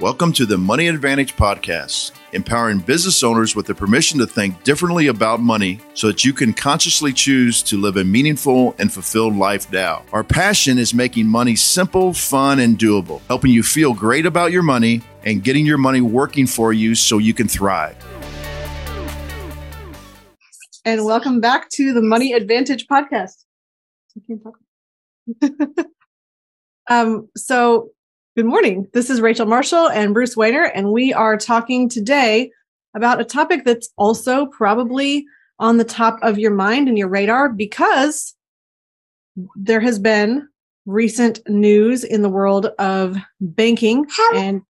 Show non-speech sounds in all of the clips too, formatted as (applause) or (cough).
Welcome to the Money Advantage Podcast, empowering business owners with the permission to think differently about money so that you can consciously choose to live a meaningful and fulfilled life now. Our passion is making money simple, fun, and doable, helping you feel great about your money and getting your money working for you so you can thrive. And welcome back to the Money Advantage Podcast. (laughs) um, so Good morning. This is Rachel Marshall and Bruce Weiner, and we are talking today about a topic that's also probably on the top of your mind and your radar because there has been recent news in the world of banking. And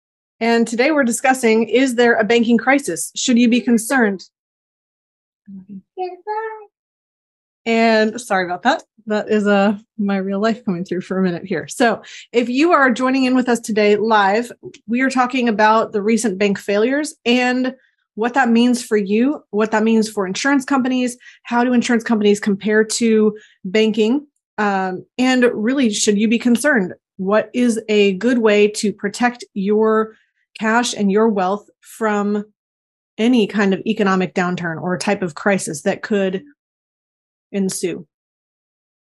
and today we're discussing is there a banking crisis? Should you be concerned? And sorry about that that is uh, my real life coming through for a minute here. So, if you are joining in with us today live, we are talking about the recent bank failures and what that means for you, what that means for insurance companies, how do insurance companies compare to banking, um, and really, should you be concerned? What is a good way to protect your cash and your wealth from any kind of economic downturn or type of crisis that could ensue?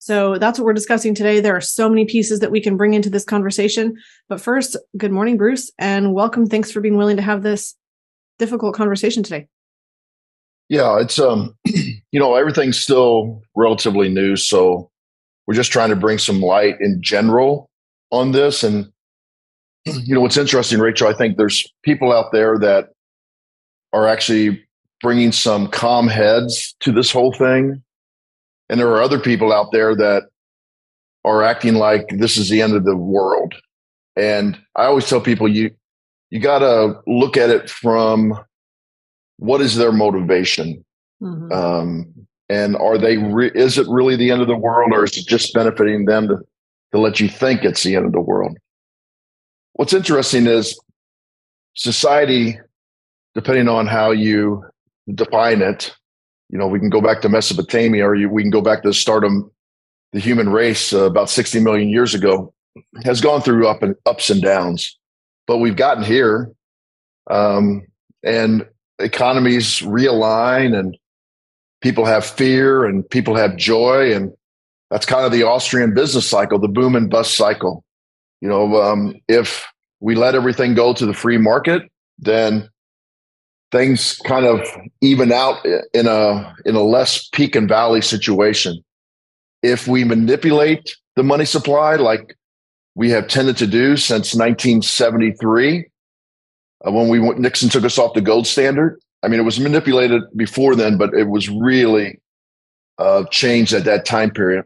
So that's what we're discussing today. There are so many pieces that we can bring into this conversation. But first, good morning, Bruce, and welcome. Thanks for being willing to have this difficult conversation today. Yeah, it's um, (clears throat) you know, everything's still relatively new, so we're just trying to bring some light in general on this. And (clears throat) you know, what's interesting, Rachel, I think there's people out there that are actually bringing some calm heads to this whole thing and there are other people out there that are acting like this is the end of the world. And I always tell people you you got to look at it from what is their motivation, mm-hmm. um, and are they re- is it really the end of the world, or is it just benefiting them to to let you think it's the end of the world? What's interesting is society, depending on how you define it, you know, we can go back to Mesopotamia or you, we can go back to the start of the human race uh, about 60 million years ago, has gone through up and ups and downs, but we've gotten here. Um, and economies realign and people have fear and people have joy. And that's kind of the Austrian business cycle, the boom and bust cycle. You know, um, if we let everything go to the free market, then things kind of even out in a in a less peak and valley situation. If we manipulate the money supply like we have tended to do since 1973, uh, when we Nixon took us off the gold standard. I mean, it was manipulated before then, but it was really uh, changed at that time period.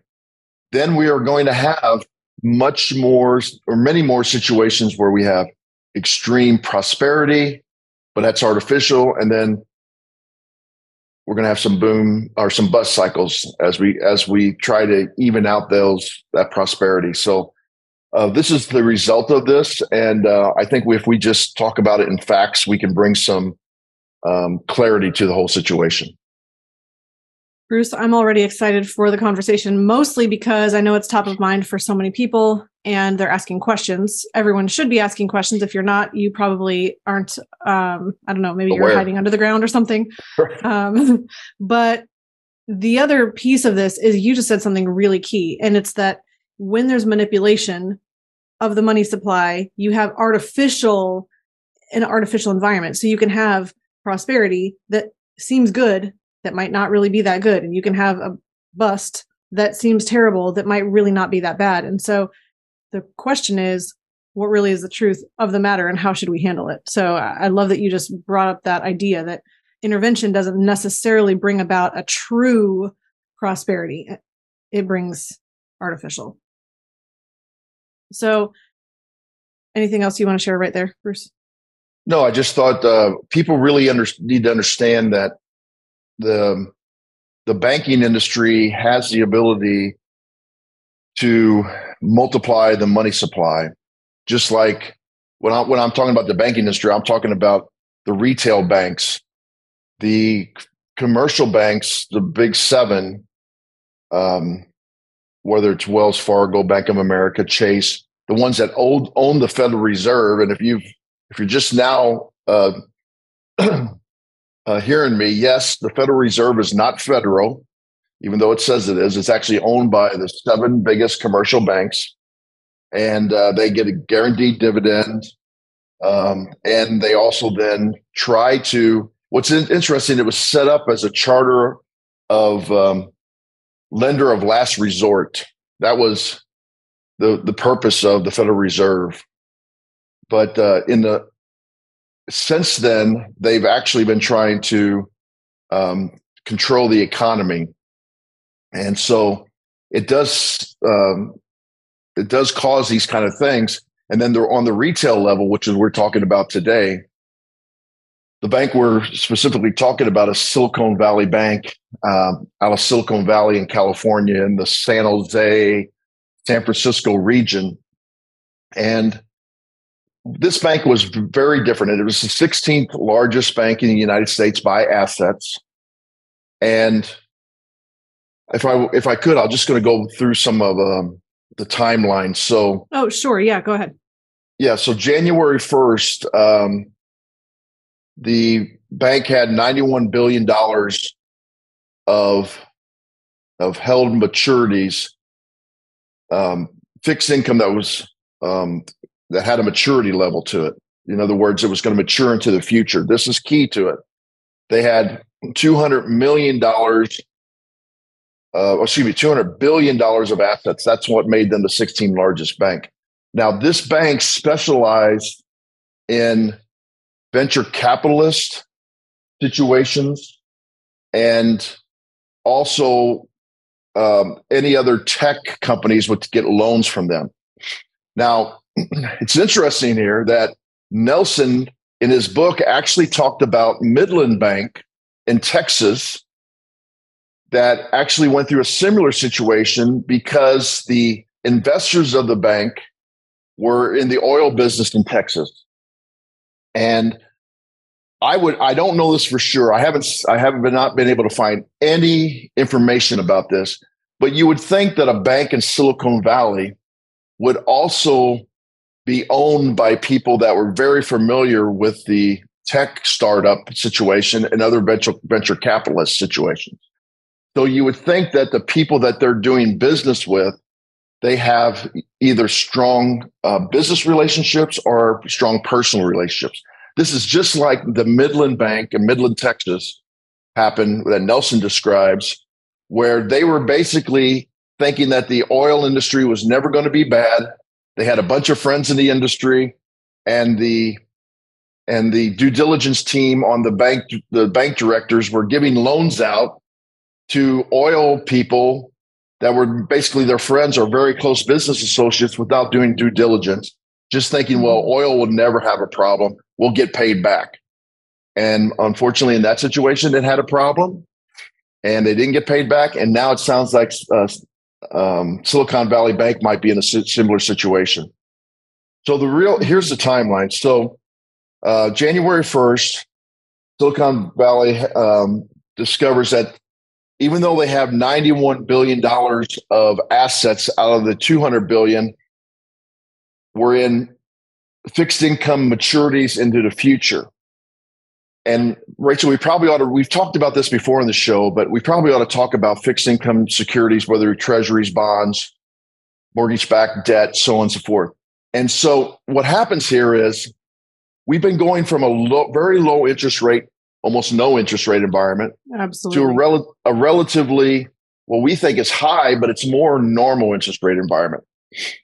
Then we are going to have much more or many more situations where we have extreme prosperity, but that's artificial. And then we're going to have some boom or some bust cycles as we as we try to even out those that prosperity. So uh, this is the result of this, and uh, I think if we just talk about it in facts, we can bring some um, clarity to the whole situation. Bruce, I'm already excited for the conversation, mostly because I know it's top of mind for so many people and they're asking questions. Everyone should be asking questions. If you're not, you probably aren't, um, I don't know, maybe Aware. you're hiding under the ground or something. um, (laughs) but the other piece of this is you just said something really key, and it's that when there's manipulation of the money supply, you have artificial, an artificial environment. So you can have prosperity that seems good that might not really be that good and you can have a bust that seems terrible that might really not be that bad and so the question is what really is the truth of the matter and how should we handle it? So i love that you just brought up that idea that intervention doesn't necessarily bring about a true prosperity. It brings artificial. So anything else you want to share right there bruce? No i just thought uh, people really under- need to understand that the the banking industry has the ability to multiply the money supply. Just like when I when I'm talking about the banking industry I'm talking about the retail banks the commercial banks the big 7 um, whether it's Wells Fargo Bank of America Chase the ones that own, own the Federal Reserve. And if you've if you're just now uh, (clears throat) uh, hearing me, yes, the Federal Reserve is not federal, even though it says it is. It's actually owned by the seven biggest commercial banks, and uh, they get a guaranteed dividend. Um, and they also then try to. What's interesting, it was set up as a charter of um, lender of last resort. That was the the purpose of the Federal Reserve. But uh, in the since then, they've actually been trying to um, control the economy, and so it does um, it does cause these kind of things. And then they're on the retail level, which is we're talking about today. The bank we're specifically talking about is Silicon Valley Bank um, out of Silicon Valley in California in the San Jose, San Francisco region. And this bank was very different. It was the 16th largest bank in the United States by assets. And if I if I could, I'm just going to go through some of um, the timeline. So, oh, sure, yeah, go ahead. Yeah, so January 1st, um, the bank had 91 billion dollars of of held maturities, um, fixed income that was um, that had a maturity level to it. In other words, it was going to mature into the future. This is key to it. They had two hundred million dollars. Uh, excuse me, two hundred billion dollars of assets. That's what made them the 16th largest bank. Now, this bank specialized in venture capitalist situations and also um, any other tech companies would get loans from them. Now, (clears throat) it's interesting here that Nelson, in his book, actually talked about Midland Bank in Texas that actually went through a similar situation because the investors of the bank were in the oil business in Texas. And I would I don't know this for sure. I haven't I haven't been not been able to find any information about this, but you would think that a bank in Silicon Valley would also be owned by people that were very familiar with the tech startup situation and other venture venture capitalist situations. So you would think that the people that they're doing business with, they have either strong uh, business relationships or strong personal relationships. This is just like the Midland Bank in Midland, Texas happened that Nelson describes, where they were basically thinking that the oil industry was never going to be bad. They had a bunch of friends in the industry and the and the due diligence team on the bank the bank directors were giving loans out to oil people that were basically their friends or very close business associates without doing due diligence just thinking well oil will never have a problem We'll get paid back. And unfortunately, in that situation, it had a problem and they didn't get paid back. And now it sounds like uh, um, Silicon Valley Bank might be in a similar situation. So the real here's the timeline. So uh, January first, Silicon Valley um, discovers that even though they have 91 billion dollars of assets out of the 200 billion, we're in fixed income maturities into the future. And Rachel, we probably ought to, we've talked about this before in the show, but we probably ought to talk about fixed income securities, whether treasuries, bonds, mortgage backed debt, so on and so forth. And so what happens here is we've been going from a low, very low interest rate, almost no interest rate environment Absolutely. to a, rel- a relatively, what we think is high, but it's more normal interest rate environment.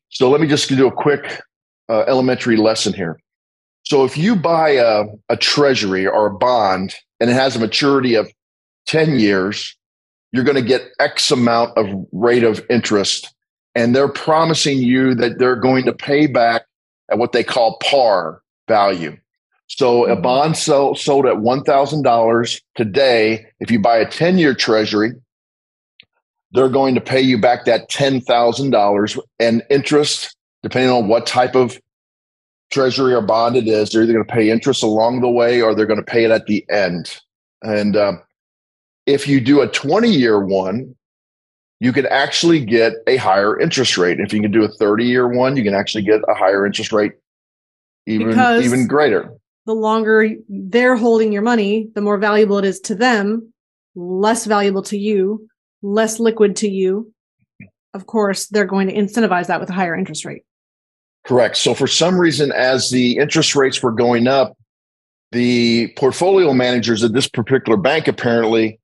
So let me just do a quick uh, elementary lesson here. So if you buy a, a treasury or a bond and it has a maturity of 10 years, you're going to get X amount of rate of interest. And they're promising you that they're going to pay back at what they call par value. So a mm-hmm. bond sold, sold at $1,000 today, if you buy a 10 year treasury, they're going to pay you back that $10,000 and interest depending on what type of treasury or bond it is, they're either going to pay interest along the way or they're going to pay it at the end. And um, if you do a 20 year one, you can actually get a higher interest rate. If you can do a 30 year one, you can actually get a higher interest rate even Because- even greater. The longer they're holding your money, the more valuable it is to them, less valuable to you, less liquid to you. Of course, they're going to incentivize that with a higher interest rate. Correct. So for some reason, as the interest rates were going up, the portfolio managers at this particular bank apparently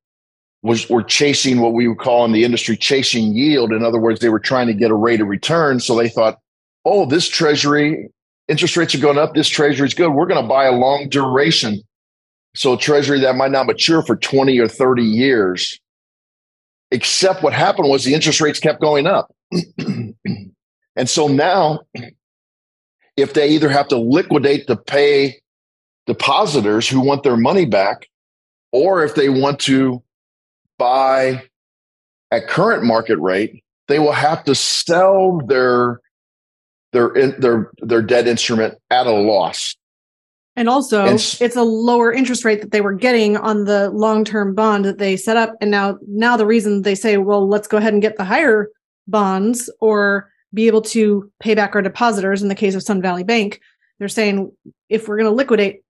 was were chasing what we would call in the industry chasing yield. In other words, they were trying to get a rate of return. So they thought, oh, this treasury interest rates are going up. This treasury is good. We're going to buy a long duration. So a treasury that might not mature for 20 or 30 years. Except what happened was the interest rates kept going up. (clears throat) and so now if they either have to liquidate to pay depositors who want their money back, or if they want to buy at current market rate, they will have to sell their their their their debt instrument at a loss. And also, And s- it's a lower interest rate that they were getting on the long-term bond that they set up. And now, now the reason they say, well, let's go ahead and get the higher bonds or be able to pay back our depositors in the case of Sun Valley Bank, they're saying if we're going to liquidate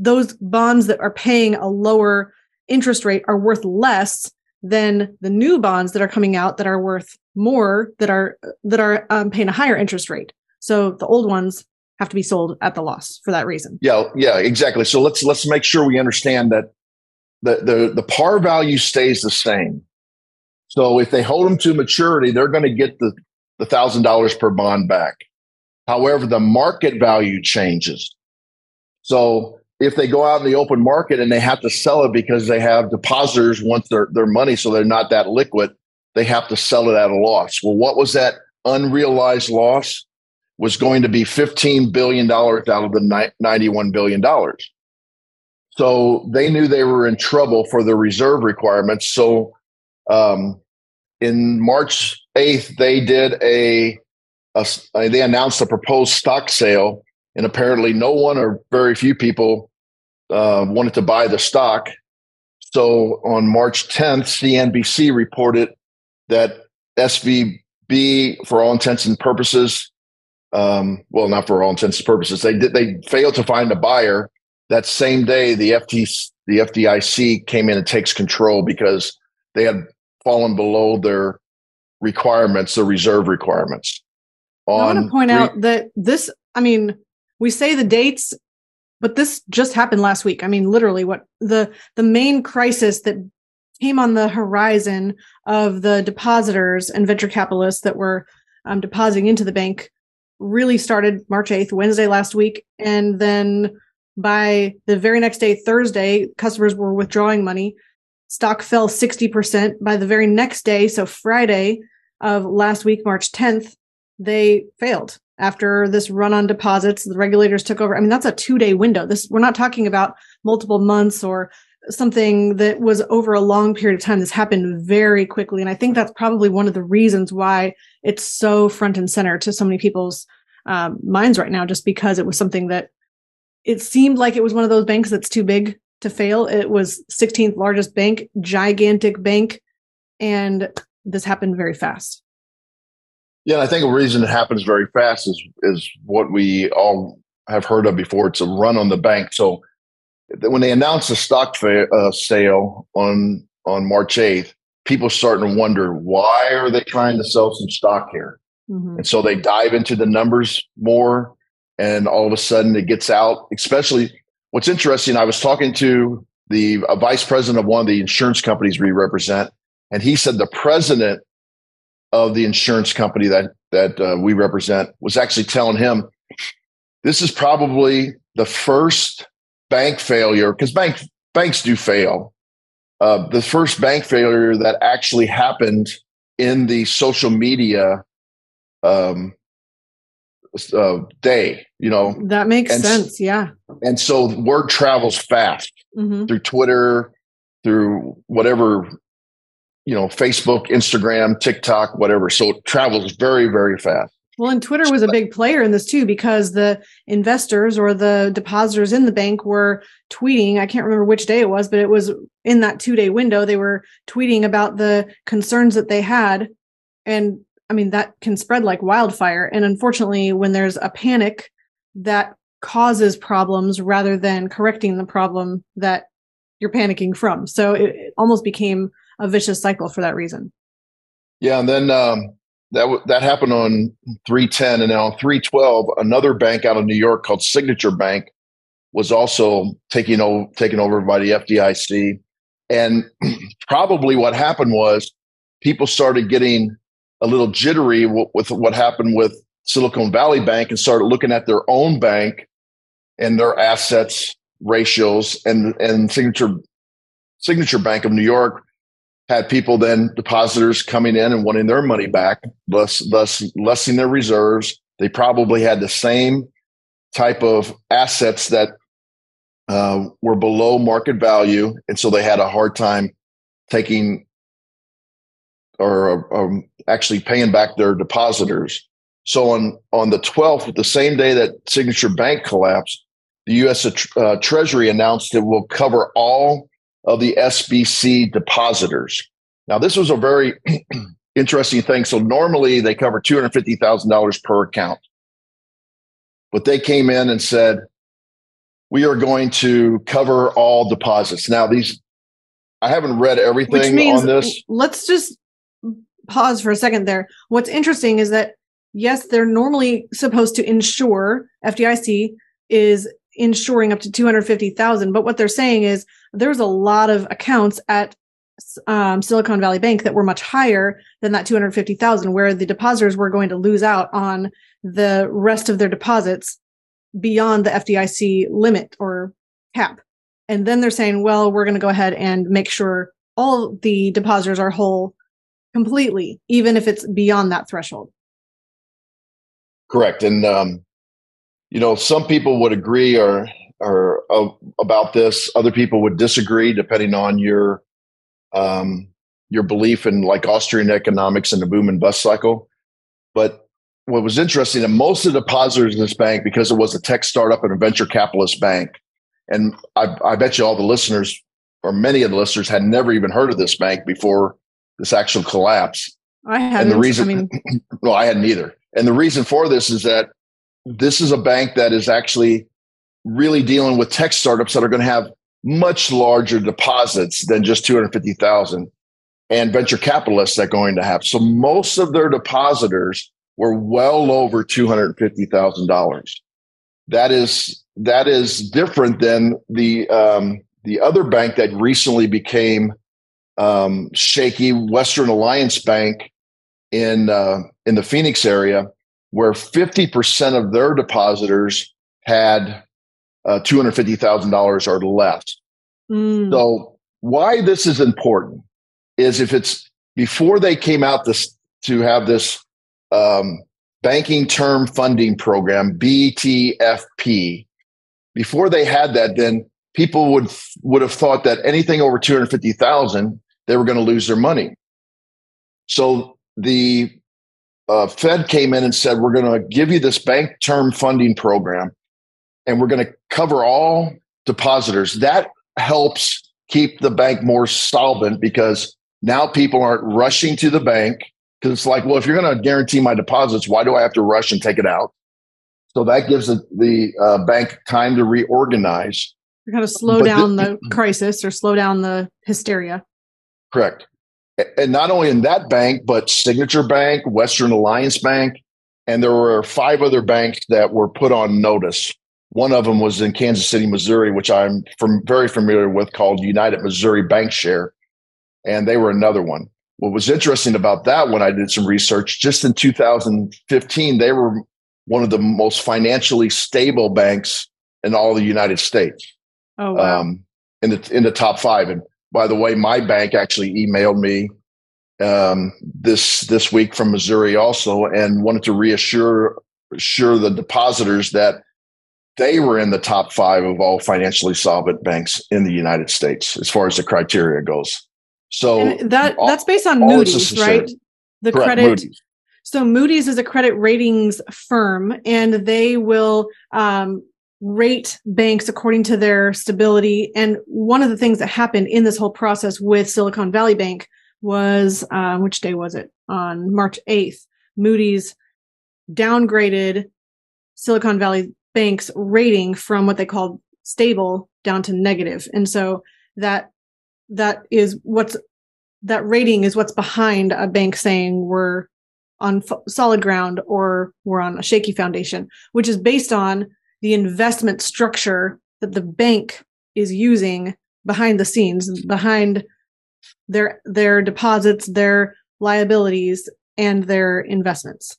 those bonds that are paying a lower interest rate are worth less than the new bonds that are coming out that are worth more that are that are um, paying a higher interest rate. So the old ones have to be sold at the loss for that reason. Yeah, yeah, exactly. So let's let's make sure we understand that the the the par value stays the same. So if they hold them to maturity, they're going to get the the thousand dollars per bond back. However, the market value changes. So if they go out in the open market and they have to sell it because they have depositors want their, their money, so they're not that liquid, they have to sell it at a loss. Well, what was that unrealized loss? Was going to be $15 billion out of the $91 billion. So they knew they were in trouble for the reserve requirements. So um, in March 8th, they did a, uh, they announced a proposed stock sale, and apparently no one or very few people uh, wanted to buy the stock. So on March 10th, CNBC reported that SVB, for all intents and purposes, um, well, not for all intents and purposes, they did they failed to find a buyer. That same day, the FTC, the FDIC came in and takes control because they had fallen below their requirements, the reserve requirements. I want On to point three- out that this, I mean, we say the dates, but this just happened last week. I mean, literally what the the main crisis that came on the horizon of the depositors and venture capitalists that were um, depositing into the bank really started March 8th, Wednesday last week. And then by the very next day, Thursday, customers were withdrawing money. Stock fell 60% by the very next day. So Friday of last week, March 10th, they failed after this run on deposits the regulators took over i mean that's a two day window this we're not talking about multiple months or something that was over a long period of time this happened very quickly and i think that's probably one of the reasons why it's so front and center to so many people's um, minds right now just because it was something that it seemed like it was one of those banks that's too big to fail it was 16th largest bank gigantic bank and this happened very fast Yeah, I think the reason it happens very fast is is what we all have heard of before. It's a run on the bank. So when they announced the stock fa- uh, sale on on March eighth, people starting to wonder why are they trying to sell some stock here? Mhm. And so they dive into the numbers more, and all of a sudden it gets out. Especially, what's interesting, I was talking to the a vice president of one of the insurance companies we represent, and he said the president of the insurance company that that uh, we represent was actually telling him this is probably the first bank failure because bank banks do fail. Uh, the first bank failure that actually happened in the social media um, uh, day, you know, that makes and sense yeah and so word travels fast hmm through Twitter, through whatever, you know, Facebook, Instagram, TikTok, whatever. So it travels very, very fast. Well, and Twitter was a big player in this too because the investors or the depositors in the bank were tweeting. I can't remember which day it was, but it was in that two day window. They were tweeting about the concerns that they had. And I mean, that can spread like wildfire. And unfortunately, when there's a panic, that causes problems rather than correcting the problem that you're panicking from. So it, it almost became a vicious cycle for that reason. Yeah, and then um, that w- that happened on 310 and then on 312 another bank out of New York called Signature Bank was also taking over taken over by the FDIC and (clears throat) probably what happened was people started getting a little jittery w- with what happened with Silicon Valley Bank and started looking at their own bank and their assets ratios and and signature signature bank of new york had people then depositors coming in and wanting their money back thus thus lessening their reserves they probably had the same type of assets that uh, were below market value and so they had a hard time taking or um, actually paying back their depositors so on on the 12th the same day that signature bank collapsed the U.S. Uh, Treasury announced it will cover all of the SBC depositors. Now, this was a very (clears throat) interesting thing. So normally they cover $250,000 per account. But they came in and said, we are going to cover all deposits. Now, these, I haven't read everything on this. Let's just pause for a second there. What's interesting is that, yes, they're normally supposed to insure, FDIC is insuring up to 250,000. But what they're saying is there's a lot of accounts at um, Silicon Valley Bank that were much higher than that 250,000, where the depositors were going to lose out on the rest of their deposits beyond the FDIC limit or cap. And then they're saying, well, we're going to go ahead and make sure all the depositors are whole completely, even if it's beyond that threshold. Correct. And um, you know, some people would agree or or uh, about this. Other people would disagree, depending on your um, your belief in like Austrian economics and the boom and bust cycle. But what was interesting that most of the depositors in this bank, because it was a tech startup and a venture capitalist bank, and I, I bet you all the listeners or many of the listeners had never even heard of this bank before this actual collapse. I hadn't. And the reason, I mean, (clears throat) well, I hadn't either. And the reason for this is that this is a bank that is actually really dealing with tech startups that are going to have much larger deposits than just 250,000 and venture capitalists that are going to have. So most of their depositors were well over $250,000. That is, that is different than the, um, the other bank that recently became um, shaky, Western Alliance Bank in, uh, in the Phoenix area where 50% of their depositors had uh, $250,000 or less. Mm. So, why this is important is if it's before they came out this, to have this um, banking term funding program, BTFP, before they had that, then people would would have thought that anything over 250,000 they were going to lose their money. So the uh, Fed came in and said, we're going to give you this bank term funding program and we're going to cover all depositors. That helps keep the bank more solvent because now people aren't rushing to the bank because it's like, well, if you're going to guarantee my deposits, why do I have to rush and take it out? So that gives the, the uh, bank time to reorganize. Kind of slow but down the crisis or slow down the hysteria. Correct and not only in that bank, but Signature Bank, Western Alliance Bank, and there were five other banks that were put on notice. One of them was in Kansas City, Missouri, which I'm from, very familiar with, called United Missouri Bank Share, and they were another one. What was interesting about that when I did some research, just in 2015, they were one of the most financially stable banks in all the United States. Oh, wow. Um, in the in the top five, and by the way, my bank actually emailed me um, this this week from Missouri also, and wanted to reassure assure the depositors that they were in the top five of all financially solvent banks in the United States as far as the criteria goes. So and that all, that's based on Moody's, right? The Correct, credit. Moody's. So Moody's is a credit ratings firm, and they will um, rate banks according to their stability. And one of the things that happened in this whole process with Silicon Valley Bank was, um, which day was it? On March 8th, Moody's downgraded Silicon Valley bank's rating from what they called stable down to negative. And so that that is what's that rating is what's behind a bank saying we're on f- solid ground or we're on a shaky foundation, which is based on the investment structure that the bank is using behind the scenes, behind their their deposits, their liabilities, and their investments.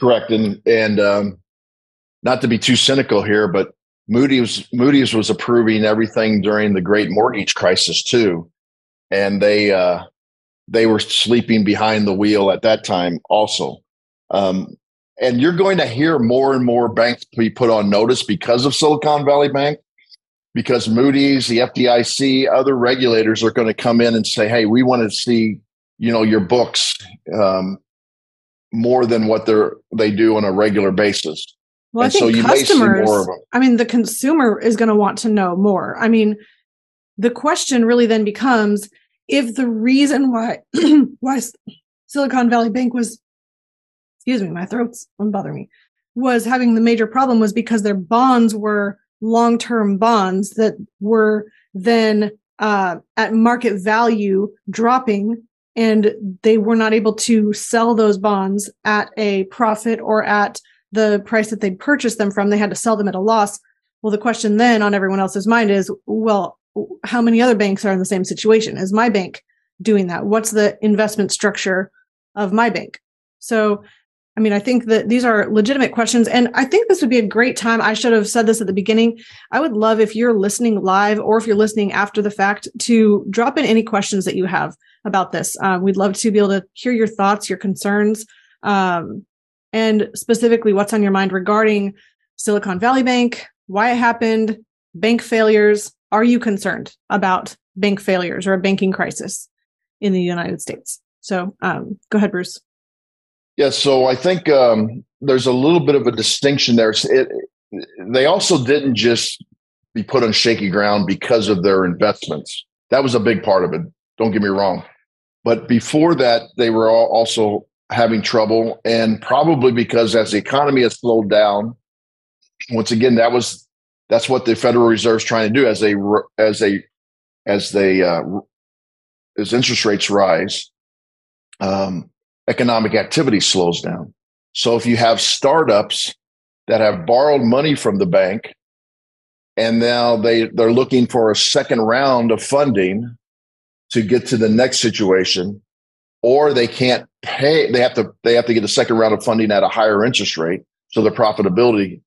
Correct, and and um, not to be too cynical here, but Moody's Moody's was approving everything during the Great Mortgage Crisis too, and they uh, they were sleeping behind the wheel at that time also. Um, and you're going to hear more and more banks be put on notice because of Silicon Valley Bank, because Moody's, the FDIC, other regulators are going to come in and say, "Hey, we want to see, you know, your books um, more than what they're they do on a regular basis." Well, and I think so customers, I mean, the consumer is going to want to know more. I mean, the question really then becomes if the reason why (clears throat) why Silicon Valley Bank was excuse me, my throat's bothering me, was having the major problem was because their bonds were long-term bonds that were then uh, at market value dropping and they were not able to sell those bonds at a profit or at the price that they'd purchased them from. They had to sell them at a loss. Well, the question then on everyone else's mind is, well, how many other banks are in the same situation? Is my bank doing that? What's the investment structure of my bank? So, I mean, I think that these are legitimate questions. And I think this would be a great time. I should have said this at the beginning. I would love if you're listening live or if you're listening after the fact to drop in any questions that you have about this. Um, we'd love to be able to hear your thoughts, your concerns, um, and specifically what's on your mind regarding Silicon Valley Bank, why it happened, bank failures, are you concerned about bank failures or a banking crisis in the United States? So um, go ahead, Bruce. Yeah, so I think um, there's a little bit of a distinction there. It, they also didn't just be put on shaky ground because of their investments. That was a big part of it. Don't get me wrong. But before that, they were also having trouble, and probably because as the economy has slowed down, once again, that was that's what the Federal Reserve is trying to do as they as they as they uh, as interest rates rise, um, economic activity slows down. So if you have startups that have borrowed money from the bank, and now they they're looking for a second round of funding to get to the next situation, or they can't pay, they have to they have to get a second round of funding at a higher interest rate, so the profitability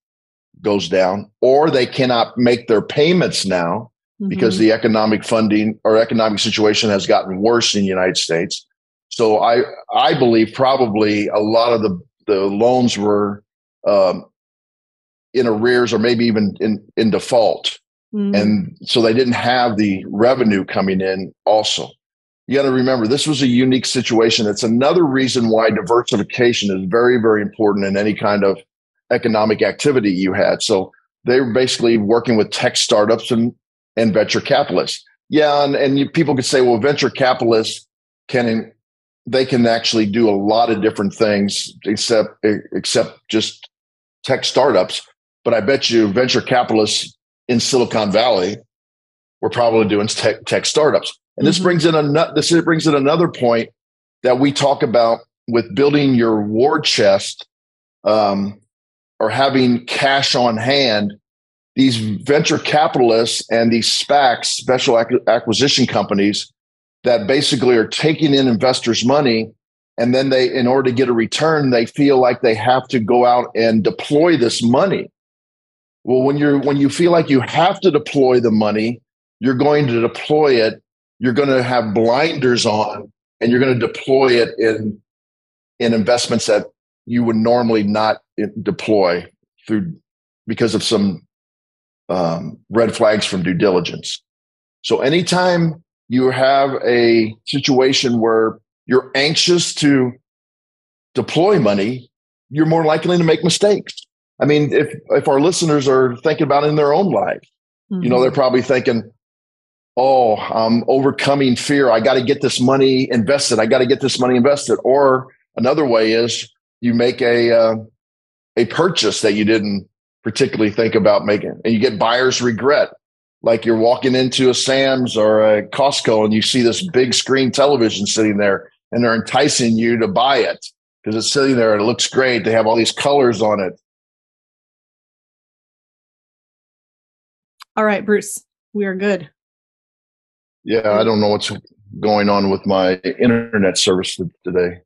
goes down, or they cannot make their payments now mm-hmm. because the economic funding or economic situation has gotten worse in the United States. So I I believe probably a lot of the the loans were um, in arrears or maybe even in in default, mm-hmm. and so they didn't have the revenue coming in. Also, you got to remember this was a unique situation. It's another reason why diversification is very very important in any kind of economic activity you had. So they were basically working with tech startups and, and venture capitalists. Yeah, and, and you, people could say, well, venture capitalists can they can actually do a lot of different things except except just tech startups. But I bet you venture capitalists in Silicon Valley were probably doing tech tech startups. And this mm-hmm. brings in another this brings in another point that we talk about with building your war chest um, or having cash on hand, these venture capitalists and these SPACs, special acquisition companies, that basically are taking in investors' money. And then they, in order to get a return, they feel like they have to go out and deploy this money. Well, when you're when you feel like you have to deploy the money, you're going to deploy it. You're going to have blinders on, and you're going to deploy it in in investments that you would normally not deploy through because of some um, red flags from due diligence. So anytime you have a situation where you're anxious to deploy money, you're more likely to make mistakes. I mean, if if our listeners are thinking about it in their own life, mm-hmm. you know, they're mm-hmm. probably thinking, "Oh, I'm overcoming fear. I got to get this money invested. I got to get this money invested." Or another way is you make a uh, a purchase that you didn't particularly think about making. And you get buyer's regret. Like you're walking into a Sam's or a Costco and you see this big screen television sitting there and they're enticing you to buy it because it's sitting there and it looks great. They have all these colors on it. All right, Bruce, we are good. Yeah, I don't know what's going on with my internet service today.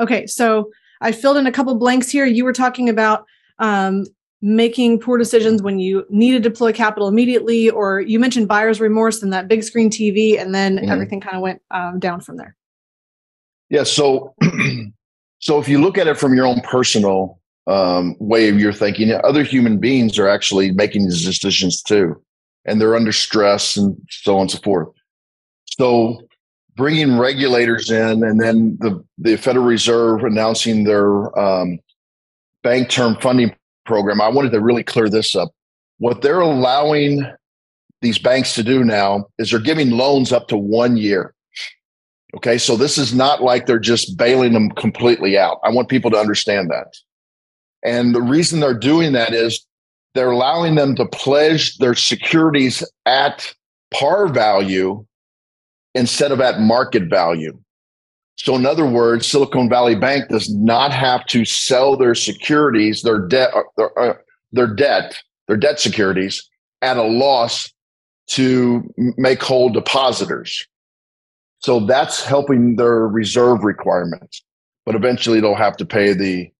Okay, so I filled in a couple blanks here. You were talking about um, making poor decisions when you need to deploy capital immediately, or you mentioned buyer's remorse and that big screen TV, and then mm-hmm. everything kind of went um, down from there. Yeah. So, (clears throat) so if you look at it from your own personal um, way of your thinking, other human beings are actually making these decisions too, and they're under stress and so on and so forth. So, bringing regulators in, and then the the Federal Reserve announcing their um, bank term funding program, I wanted to really clear this up. What they're allowing these banks to do now is they're giving loans up to one year. Okay. So this is not like they're just bailing them completely out. I want people to understand that. And the reason they're doing that is they're allowing them to pledge their securities at par value instead of at market value. So, in other words, Silicon Valley Bank does not have to sell their securities, their debt, uh, their, uh, their debt, their debt securities at a loss to make whole depositors. So that's helping their reserve requirements. But eventually, they'll have to pay the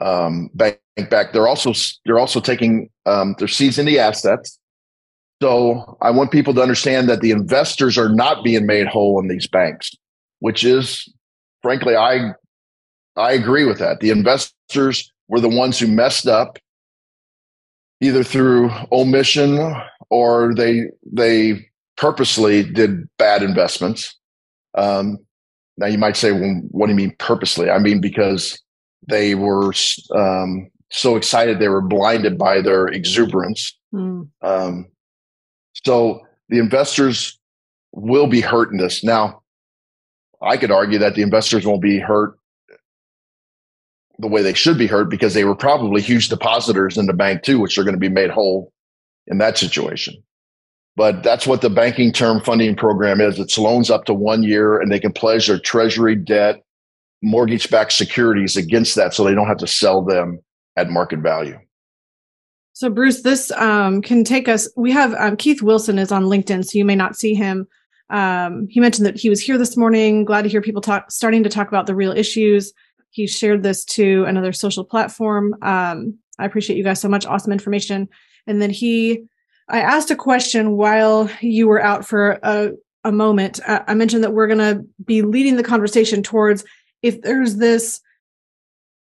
um, bank back. They're also they're also taking um, they're seizing the assets. So I want people to understand that the investors are not being made whole in these banks which is frankly, I I agree with that. The investors were the ones who messed up either through omission or they they purposely did bad investments. Um, now you might say, well, what do you mean purposely? I mean because they were um, so excited they were blinded by their exuberance. Mm. Um, so the investors will be hurt in this. Now, I could argue that the investors won't be hurt the way they should be hurt because they were probably huge depositors in the bank too, which are going to be made whole in that situation. But that's what the banking term funding program is. It's loans up to one year and they can pledge their treasury debt, mortgage backed securities against that so they don't have to sell them at market value. So, Bruce, this um, can take us. We have um, Keith Wilson is on LinkedIn, so you may not see him um, he mentioned that he was here this morning. Glad to hear people talk, starting to talk about the real issues. He shared this to another social platform. Um, I appreciate you guys so much. Awesome information. And then he, I asked a question while you were out for a, a moment. I, I mentioned that we're going to be leading the conversation towards if there's this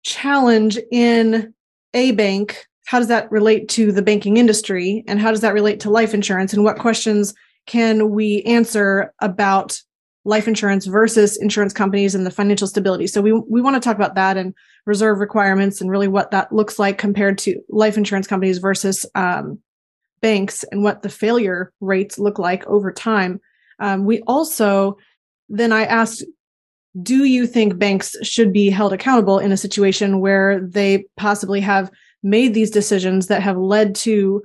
challenge in a bank, how does that relate to the banking industry? And how does that relate to life insurance? And what questions can we answer about life insurance versus insurance companies and the financial stability. So we we want to talk about that and reserve requirements and really what that looks like compared to life insurance companies versus um, banks and what the failure rates look like over time. Um, we also then I asked, do you think banks should be held accountable in a situation where they possibly have made these decisions that have led to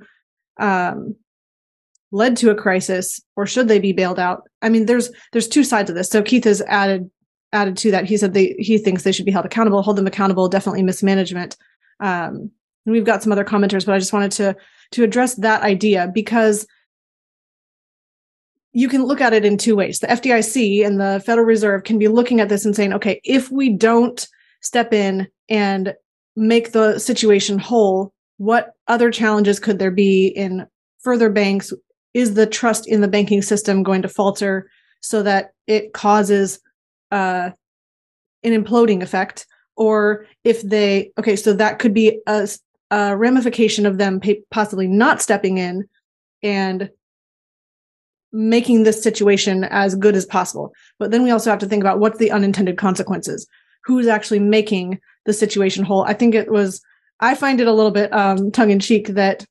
um, led to a crisis or should they be bailed out? I mean there's there's two sides of this. So keith has added added to that. He said they he thinks they should be held accountable hold them accountable definitely mismanagement. Um, and we've got some other commenters but i just wanted to to address that idea because you can look at it in two ways. The fdic and the federal reserve can be looking at this and saying okay if we don't step in and make the situation whole what other challenges could there be in further banks is the trust in the banking system going to falter so that it causes uh, an imploding effect? Or if they okay so that could be a, a ramification of them possibly not stepping in and making this situation as good as possible. But then we also have to think about what's the unintended consequences. Who's actually making the situation whole? I think it was i find it a little bit um, tongue-in-cheek that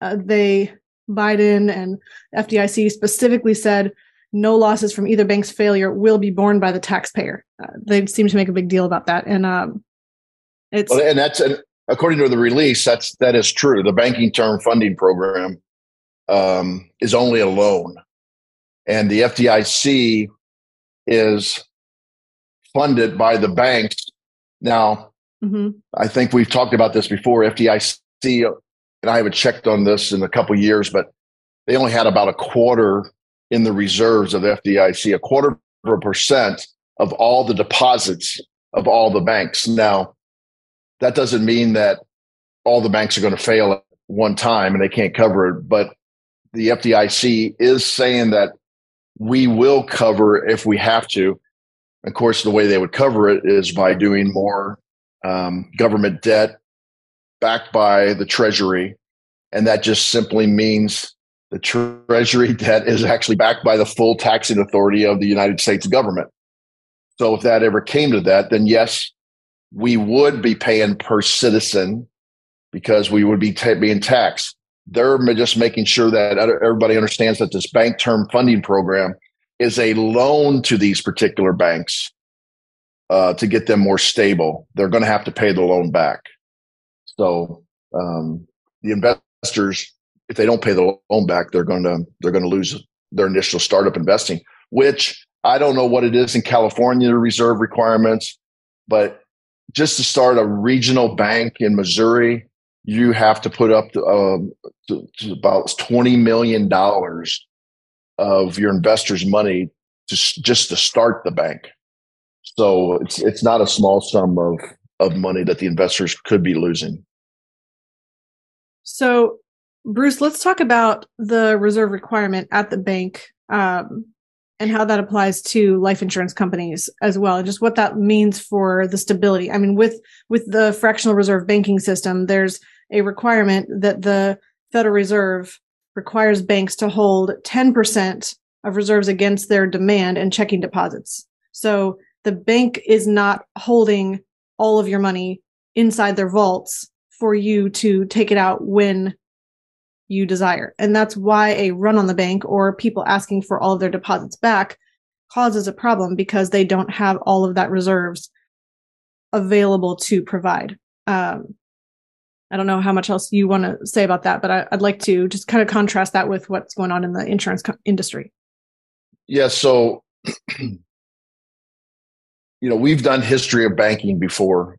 uh, they Biden and FDIC specifically said no losses from either bank's failure will be borne by the taxpayer. Uh, they seem to make a big deal about that, and um, it's well, and that's and, according to the release, that's that is true. The banking term funding program um, is only a loan, and the FDIC is funded by the banks. Now, mm-hmm. I think we've talked about this before. FDIC, and I haven't checked on this in a couple years, but they only had about a quarter in the reserves of FDIC, a quarter of a percent of all the deposits of all the banks. Now, that doesn't mean that all the banks are going to fail at one time and they can't cover it, but the FDIC is saying that we will cover if we have to. Of course, the way they would cover it is by doing more um, government debt backed by the Treasury. And that just simply means the Treasury (laughs) debt is actually backed by the full taxing authority of the United States government. So if that ever came to that, then yes, we would be paying per citizen because we would be t- being taxed. They're just making sure that everybody understands that this bank term funding program is a loan to these particular banks uh, to get them more stable. They're going to have to pay the loan back. So um, the investors, if they don't pay the loan back, they're going to they're going to lose their initial startup investing. Which I don't know what it is in California reserve requirements, but just to start a regional bank in Missouri, you have to put up to, um, to, to about twenty million dollars of your investors' money to just to start the bank. So it's it's not a small sum of of money that the investors could be losing. So, Bruce, let's talk about the reserve requirement at the bank um, and how that applies to life insurance companies as well, and just what that means for the stability. I mean, with with the fractional reserve banking system, there's a requirement that the Federal Reserve requires banks to hold 10% of reserves against their demand and checking deposits. So the bank is not holding all of your money inside their vaults for you to take it out when you desire. And that's why a run on the bank or people asking for all of their deposits back causes a problem because they don't have all of that reserves available to provide. Um, I don't know how much else you want to say about that, but I, would like to just kind of contrast that with what's going on in the insurance co- industry. Yeah. So, (clears throat) you know, we've done history of banking before,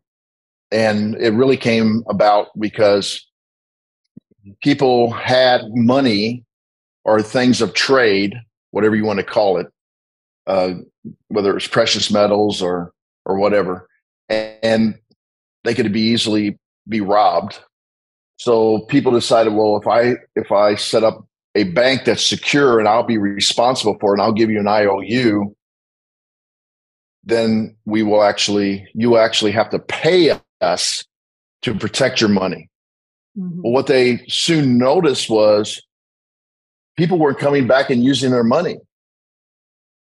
and it really came about because people had money or things of trade, whatever you want to call it, uh, whether it's precious metals or or whatever, and they could be easily be robbed. So people decided, well, if I if I set up a bank that's secure and I'll be responsible for it and I'll give you an IOU, then we will actually you actually have to pay us to protect your money. Mm-hmm. Well, what they soon noticed was people weren't coming back and using their money.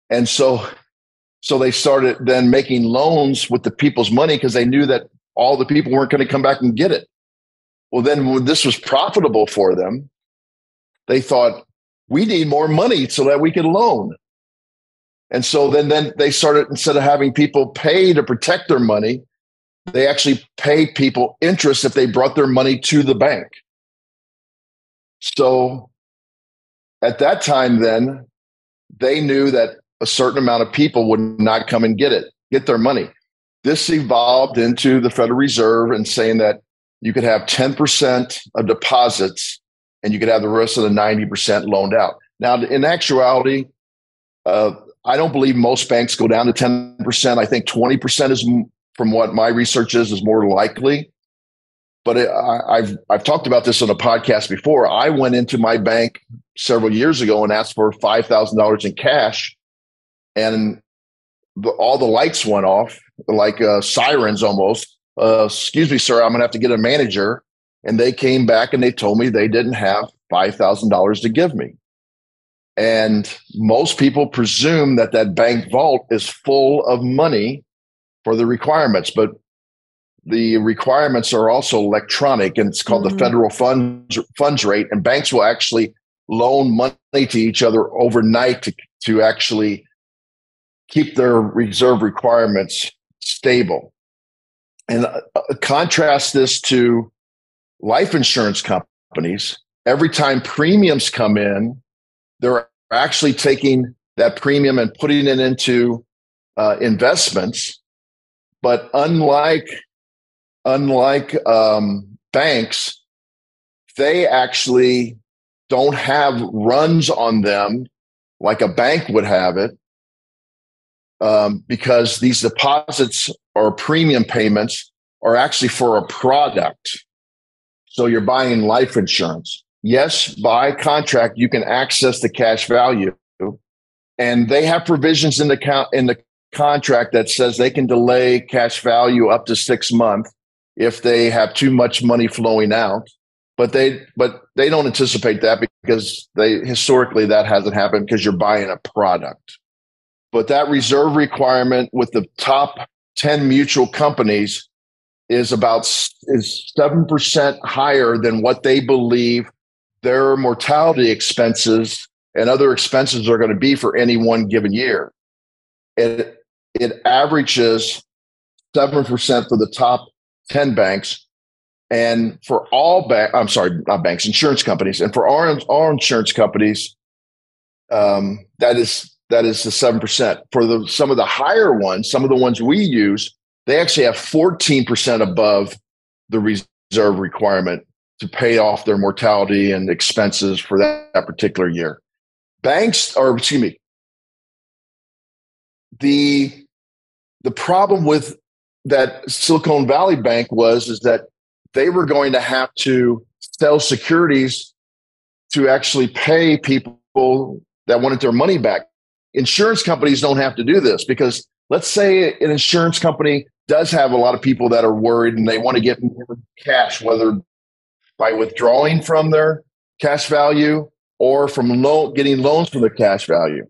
And so so they started then making loans with the people's money because they knew that all the people weren't going to come back and get it. Well, then when this was profitable for them, they thought, we need more money so that we can loan. And so then, then they started, instead of having people pay to protect their money, they actually pay people interest if they brought their money to the bank. So at that time, then they knew that a certain amount of people would not come and get it, get their money. This evolved into the Federal Reserve and saying that you could have 10% of deposits and you could have the rest of the 90% loaned out. Now, in actuality, uh, I don't believe most banks go down to 10%. I think 20% is, from what my research is, is more likely. But it, I, I've I've talked about this on a podcast before. I went into my bank several years ago and asked for five thousand dollars in cash, and the, all the lights went off like uh, sirens almost. Uh, excuse me, sir, I'm to have to get a manager. And they came back and they told me they didn't have $5,000 to give me. And most people presume that that bank vault is full of money for the requirements, but the requirements are also electronic and it's called mm-hmm. the federal funds funds rate and banks will actually loan money to each other overnight to, to actually keep their reserve requirements stable. and uh, contrast this to life insurance companies. Every time premiums come in, they're actually taking that premium and putting it into uh, investments. But unlike unlike um, banks, they actually don't have runs on them like a bank would have it um, because these deposits or premium payments are actually for a product. So you're buying life insurance. Yes, by contract, you can access the cash value. And they have provisions in the in the contract that says they can delay cash value up to six months if they have too much money flowing out. But they but they don't anticipate that because they historically that hasn't happened because you're buying a product. But that reserve requirement with the top 10 mutual companies is about is 7% higher than what they believe their mortality expenses and other expenses are going to be for any one given year. It, it averages 7% for the top 10 banks. And for all bank, I'm sorry, not banks, insurance companies. And for our, our insurance companies, um, that is that is the seven percent. For the some of the higher ones, some of the ones we use, they actually have 14% above the reserve requirement to pay off their mortality and expenses for that, that particular year. Banks, or excuse me, the the problem with that Silicon Valley Bank was is that they were going to have to sell securities to actually pay people that wanted their money back. Insurance companies don't have to do this because let's say an insurance company does have a lot of people that are worried and they want to get more cash, whether by withdrawing from their cash value or from getting loans from their cash value.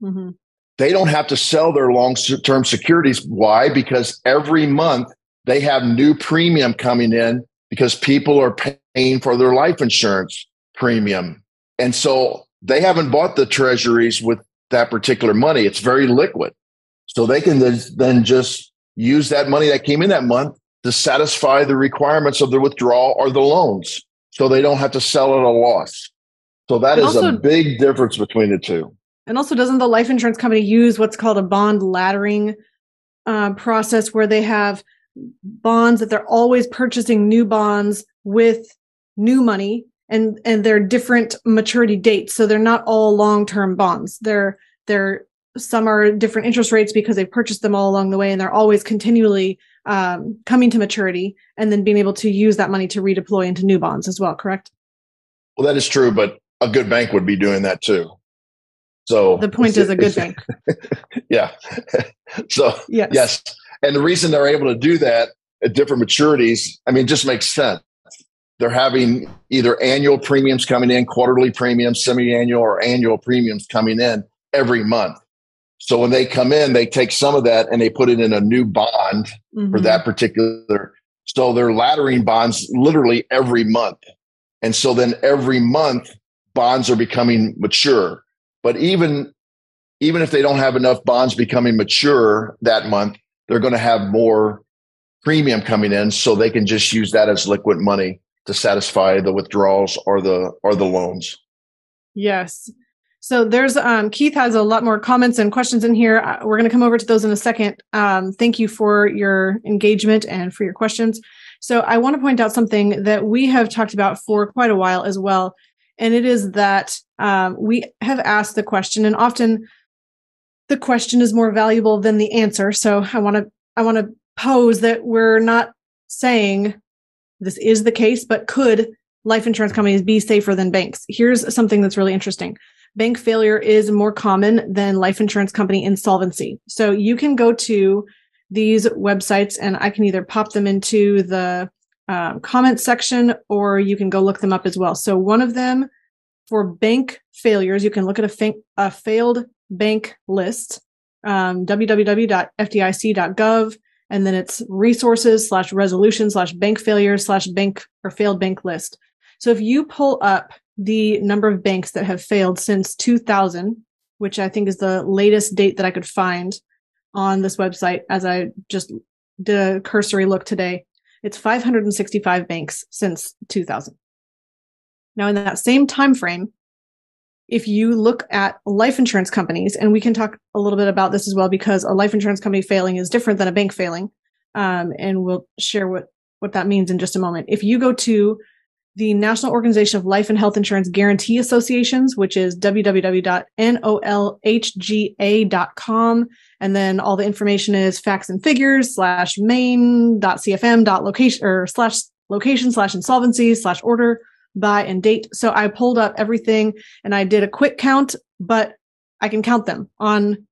Mm-hmm. They don't have to sell their long term securities. Why? Because every month they have new premium coming in because people are paying for their life insurance premium. And so they haven't bought the treasuries with that particular money. It's very liquid. So they can then just use that money that came in that month to satisfy the requirements of the withdrawal or the loans. So they don't have to sell at a loss. So that and is also, a big difference between the two. And also, doesn't the life insurance company use what's called a bond laddering uh, process where they have bonds that they're always purchasing new bonds with new money and and they're different maturity dates. So they're not all long-term bonds. They're they're some are different interest rates because they've purchased them all along the way and they're always continually um, coming to maturity and then being able to use that money to redeploy into new bonds as well correct? Well that is true but a good bank would be doing that too so the point is a good thing. (laughs) yeah (laughs) so yes. yes and the reason they're able to do that at different maturities i mean just makes sense they're having either annual premiums coming in quarterly premiums semi-annual or annual premiums coming in every month so when they come in, they take some of that and they put it in a new bond mm-hmm. for that particular. So they're laddering bonds literally every month. And so then every month bonds are becoming mature. But even even if they don't have enough bonds becoming mature that month, they're going to have more premium coming in so they can just use that as liquid money to satisfy the withdrawals or the or the loans. Yes. So there's um, Keith has a lot more comments and questions in here. Uh, we're going to come over to those in a second. Um, thank you for your engagement and for your questions. So I want to point out something that we have talked about for quite a while as well, and it is that um, we have asked the question, and often the question is more valuable than the answer. So I want to I want to pose that we're not saying this is the case, but could life insurance companies be safer than banks? Here's something that's really interesting bank failure is more common than life insurance company insolvency. So you can go to these websites and I can either pop them into the uh, comment section or you can go look them up as well. So one of them for bank failures, you can look at a, fa- a failed bank list, um, www.fdic.gov, and then it's resources slash resolution slash bank failure slash bank or failed bank list. So if you pull up the number of banks that have failed since 2000, which I think is the latest date that I could find on this website as I just did a cursory look today. It's 565 banks since 2000. Now, in that same time frame, if you look at life insurance companies, and we can talk a little bit about this as well, because a life insurance company failing is different than a bank failing, um, and we'll share what what that means in just a moment. If you go to the National Organization of Life and Health Insurance Guarantee Associations, which is www.nolhga.com. And then all the information is facts and figures slash main.cfm dot location or slash location slash insolvency slash order by and date. So I pulled up everything and I did a quick count, but I can count them on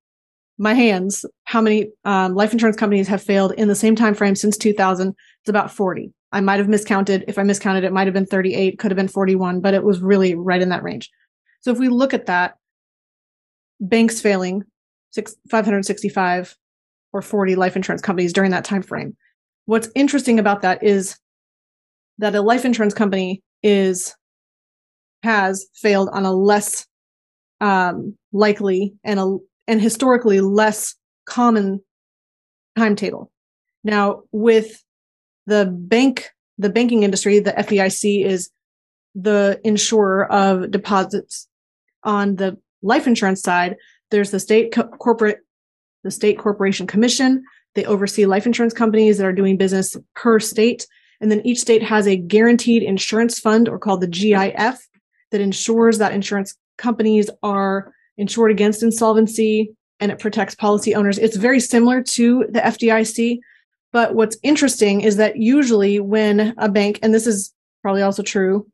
my hands how many um, life insurance companies have failed in the same time frame since 2000 it's about 40 I might have miscounted. If I miscounted, it might have been 38, could have been 41, but it was really right in that range. So if we look at that, banks failing, six, 565 or 40 life insurance companies during that time frame. What's interesting about that is that a life insurance company is has failed on a less um, likely and a and historically less common timetable. Now, with the bank, the banking industry, the FDIC is the insurer of deposits. On the life insurance side, there's the state co- corporate, the state corporation commission. They oversee life insurance companies that are doing business per state. And then each state has a guaranteed insurance fund or called the GIF that ensures that insurance companies are insured against insolvency and it protects policy owners. It's very similar to the FDIC, but what's interesting is that usually when a bank, and this is probably also true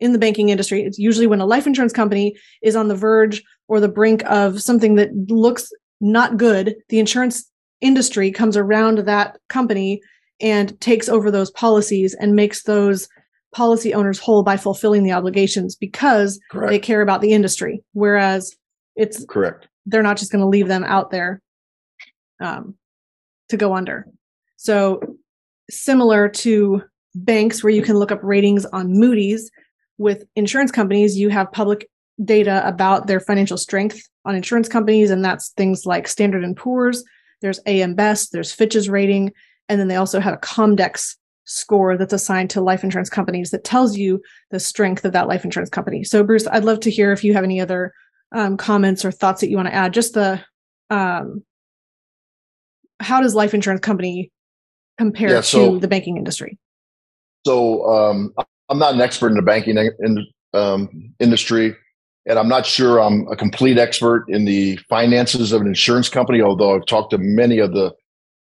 in the banking industry, it's usually when a life insurance company is on the verge or the brink of something that looks not good, the insurance industry comes around that company and takes over those policies and makes those policy owners whole by fulfilling the obligations because correct. they care about the industry. Whereas it's correct. They're not just going to leave them out there um, to go under. So similar to banks where you can look up ratings on Moody's, with insurance companies, you have public data about their financial strength on insurance companies, and that's things like Standard and Poor's. There's AM Best, there's Fitch's rating, and then they also have a Comdex score that's assigned to life insurance companies that tells you the strength of that life insurance company. So, Bruce, I'd love to hear if you have any other um, comments or thoughts that you want to add. Just the um, how does life insurance company compare yeah, so, to the banking industry? So um, I'm not an expert in the banking in, um, industry, and I'm not sure I'm a complete expert in the finances of an insurance company. Although I've talked to many of the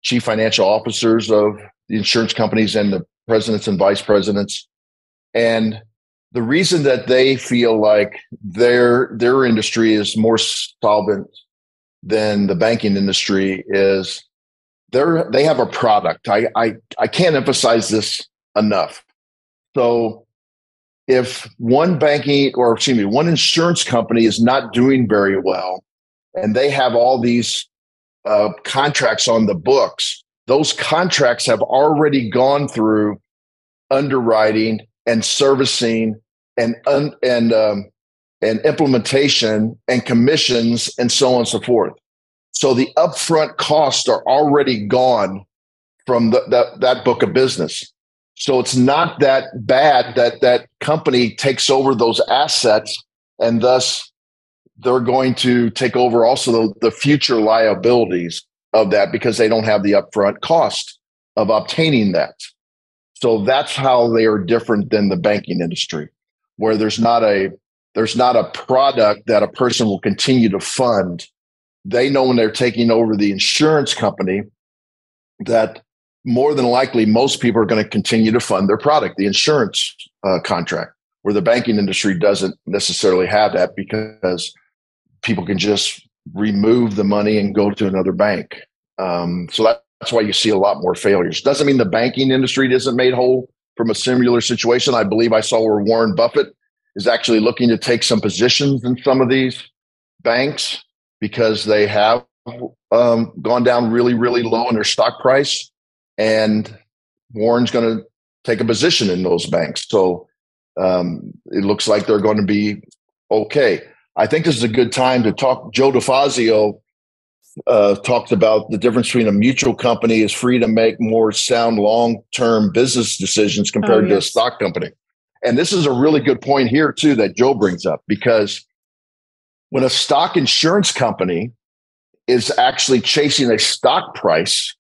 chief financial officers of the insurance companies and the presidents and vice presidents, and the reason that they feel like their their industry is more solvent than the banking industry is they're they have a product. I I I can't emphasize this enough. So if one banking or excuse me, one insurance company is not doing very well, and they have all these uh, contracts on the books, those contracts have already gone through underwriting and servicing and un, and um, and implementation and commissions and so on and so forth. So the upfront costs are already gone from the, that, that book of business. So it's not that bad that that company takes over those assets and thus they're going to take over also the, the future liabilities of that because they don't have the upfront cost of obtaining that. So that's how they are different than the banking industry, where there's not a there's not a product that a person will continue to fund they know when they're taking over the insurance company that more than likely most people are going to continue to fund their product, the insurance uh, contract, where the banking industry doesn't necessarily have that because people can just remove the money and go to another bank. Um, so that, that's why you see a lot more failures. Doesn't mean the banking industry isn't made whole from a similar situation. I believe I saw where Warren Buffett is actually looking to take some positions in some of these banks because they have um, gone down really, really low in their stock price. And Warren's going to take a position in those banks. So um, it looks like they're going to be okay. I think this is a good time to talk. Joe DeFazio uh, talked about the difference between a mutual company is free to make more sound long term business decisions compared oh, yes. to a stock company. And this is a really good point here, too, that Joe brings up because when a stock insurance company is actually chasing a stock price,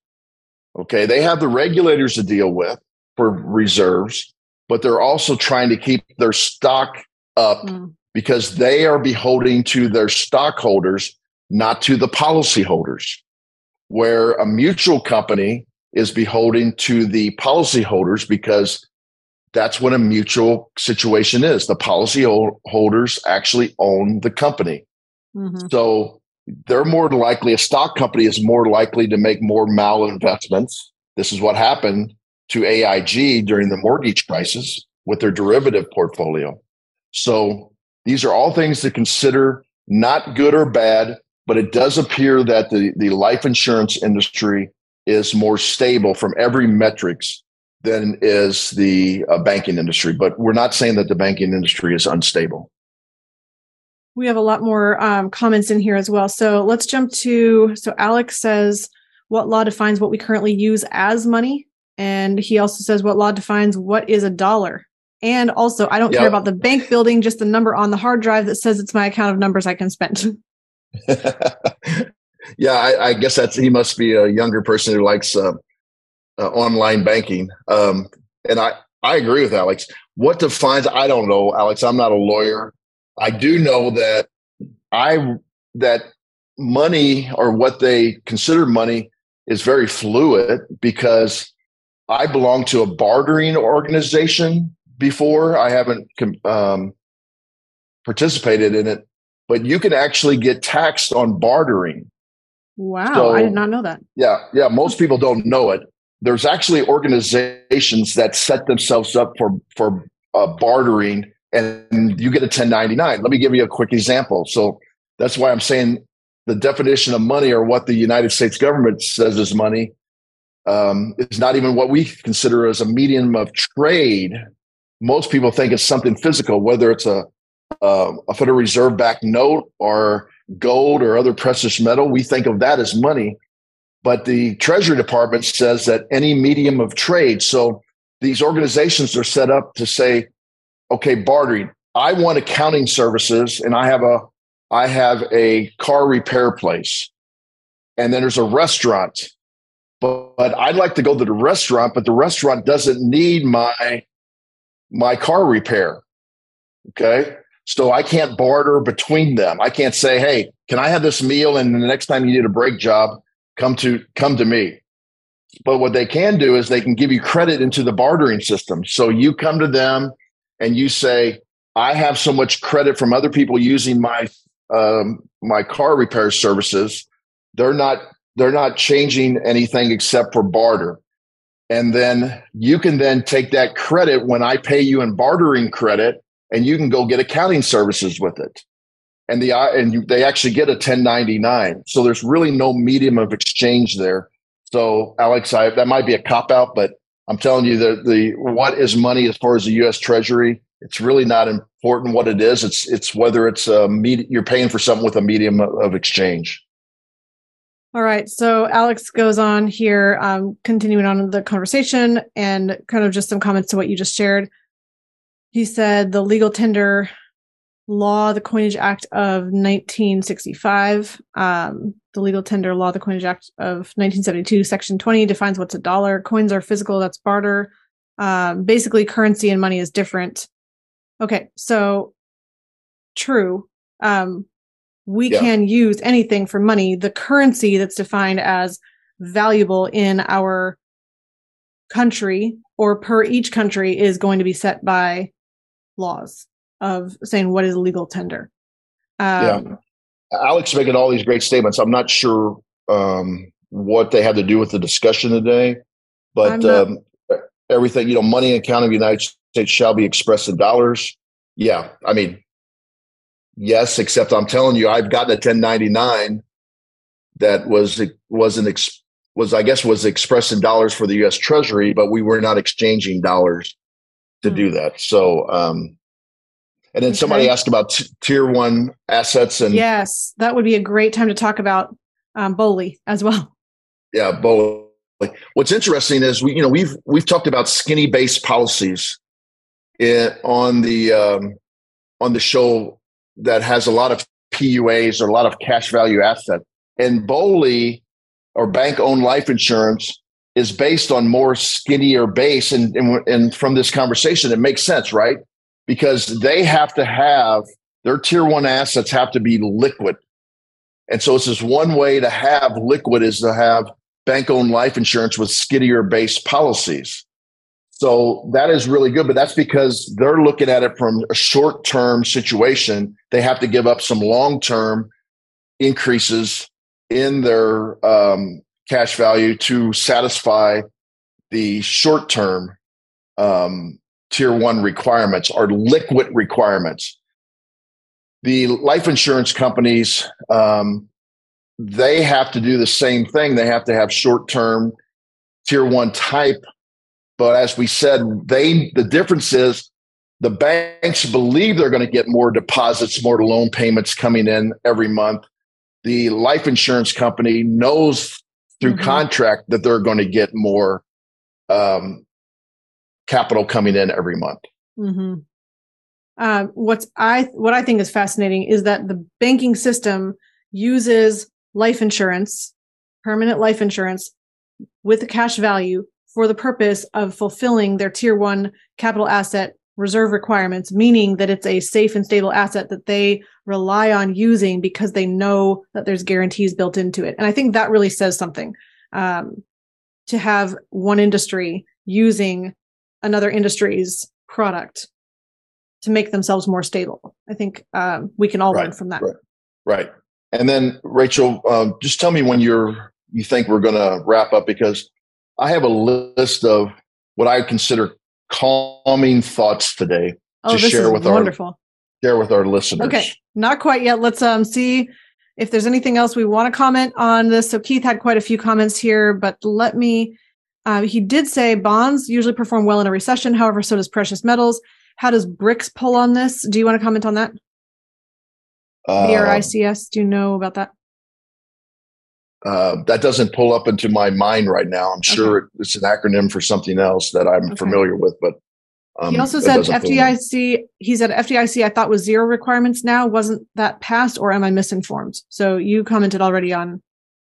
okay, they have the regulators to deal with for reserves, but they're also trying to keep their stock up mm. Because they are beholden to their stockholders, not to the policyholders. Where a mutual company is beholden to the policyholders because that's what a mutual situation is. The policyholders actually own the company. Mm-hmm. So they're more likely, a stock company is more likely to make more malinvestments. This is what happened to AIG during the mortgage crisis with their derivative portfolio. So these are all things to consider, not good or bad, but it does appear that the, the life insurance industry is more stable from every metrics than is the uh, banking industry. But we're not saying that the banking industry is unstable. We have a lot more um, comments in here as well. So let's jump to. So Alex says, "What law defines what we currently use as money?" And he also says, "What law defines what is a dollar?" And also, I don't yep. care about the bank building, just the number on the hard drive that says it's my account of numbers I can spend. (laughs) (laughs) yeah, I, I, guess that's he must be a younger person who likes uh, uh, online banking. Um, and I, I agree with Alex. What defines, I don't know, Alex, I'm not a lawyer. I do know that I, that money or what they consider money is very fluid because I belong to a bartering organization before. I haven't um, participated in it, but you can actually get taxed on bartering. Wow, so, I did not know that. Yeah, yeah, most people don't know it there's actually organizations that set themselves up for for uh, bartering and you get a 1099 let me give you a quick example so that's why i'm saying the definition of money or what the united states government says is money um, is not even what we consider as a medium of trade most people think it's something physical whether it's a, a, a federal reserve backed note or gold or other precious metal we think of that as money but the Treasury Department says that any medium of trade. So these organizations are set up to say, okay, bartering. I want accounting services, and I have a I have a car repair place, and then there's a restaurant. But, but I'd like to go to the restaurant, but the restaurant doesn't need my my car repair. Okay. So I can't barter between them. I can't say, hey, can I have this meal? And the next time you need a brake job, come to come to me but what they can do is they can give you credit into the bartering system so you come to them and you say i have so much credit from other people using my um, my car repair services they're not they're not changing anything except for barter and then you can then take that credit when i pay you in bartering credit and you can go get accounting services with it and the uh, and you, they actually get a 1099. So there's really no medium of exchange there. So Alex, I, that might be a cop out, but I'm telling you that the what is money as far as the U.S. Treasury, it's really not important what it is. It's it's whether it's a med- you're paying for something with a medium of exchange. All right. So Alex goes on here, um, continuing on the conversation and kind of just some comments to what you just shared. He said the legal tender law, the Coinage Act of 1965. Um, the legal tender law, the Coinage Act of 1972, Section 20 defines what's a dollar. Coins are physical, that's barter. Um, basically, currency and money is different. Okay, so true. Um, we yeah. can use anything for money. The currency that's defined as valuable in our country or per each country is going to be set by laws of saying what is legal tender. Um, yeah. Alex making all these great statements. I'm not sure um, what they have to do with the discussion today, but not- um, everything, you know, money and account of the United States shall be expressed in dollars. Yeah. I mean, yes, except I'm telling you, I've gotten a 1099 that was, wasn't, ex- was, I guess, was expressed in dollars for the U.S. Treasury, but we were not exchanging dollars to mm. do that. So, um, and then okay. somebody asked about t- tier one assets and yes, that would be a great time to talk about um, BOLI as well. Yeah, BOLI. What's interesting is we, you know, we've we've talked about skinny based policies in, on the um, on the show that has a lot of PUAs or a lot of cash value asset, and BOLI or bank owned life insurance is based on more skinnier base, and, and and from this conversation, it makes sense, right? Because they have to have their tier one assets have to be liquid. And so it's this one way to have liquid is to have bank owned life insurance with skinnier base policies. So that is really good, but that's because they're looking at it from a short term situation. They have to give up some long term increases in their um, cash value to satisfy the short term um, tier one requirements or liquid requirements. The life insurance companies, um, they have to do the same thing. They have to have short term tier one type. But as we said, they the difference is the banks believe they're going to get more deposits, more loan payments coming in every month. The life insurance company knows through mm-hmm. contract that they're going to get more um, capital coming in every month. Mm-hmm. Uh, what's I what I think is fascinating is that the banking system uses life insurance, permanent life insurance with a cash value for the purpose of fulfilling their tier one capital asset reserve requirements, meaning that it's a safe and stable asset that they rely on using because they know that there's guarantees built into it. And I think that really says something um, to have one industry using another industry's product to make themselves more stable. I think um, we can all right, learn from that. Right. right. And then Rachel, um, just tell me when you're you think we're going to wrap up because I have a list of what I consider calming thoughts today oh, to share with wonderful. our share with our listeners. Okay, not quite yet. Let's um see if there's anything else we want to comment on this. So Keith had quite a few comments here, but let me. Uh, he did say bonds usually perform well in a recession. However, so does precious metals. How does BRICS pull on this? Do you want to comment on that? Uh, BRICS. Do you know about that? Uh, that doesn't pull up into my mind right now. I'm sure okay. it's an acronym for something else that I'm okay. familiar with, but um, he also said FDIC. He said FDIC. I thought was zero requirements now. Wasn't that passed, or am I misinformed? So you commented already on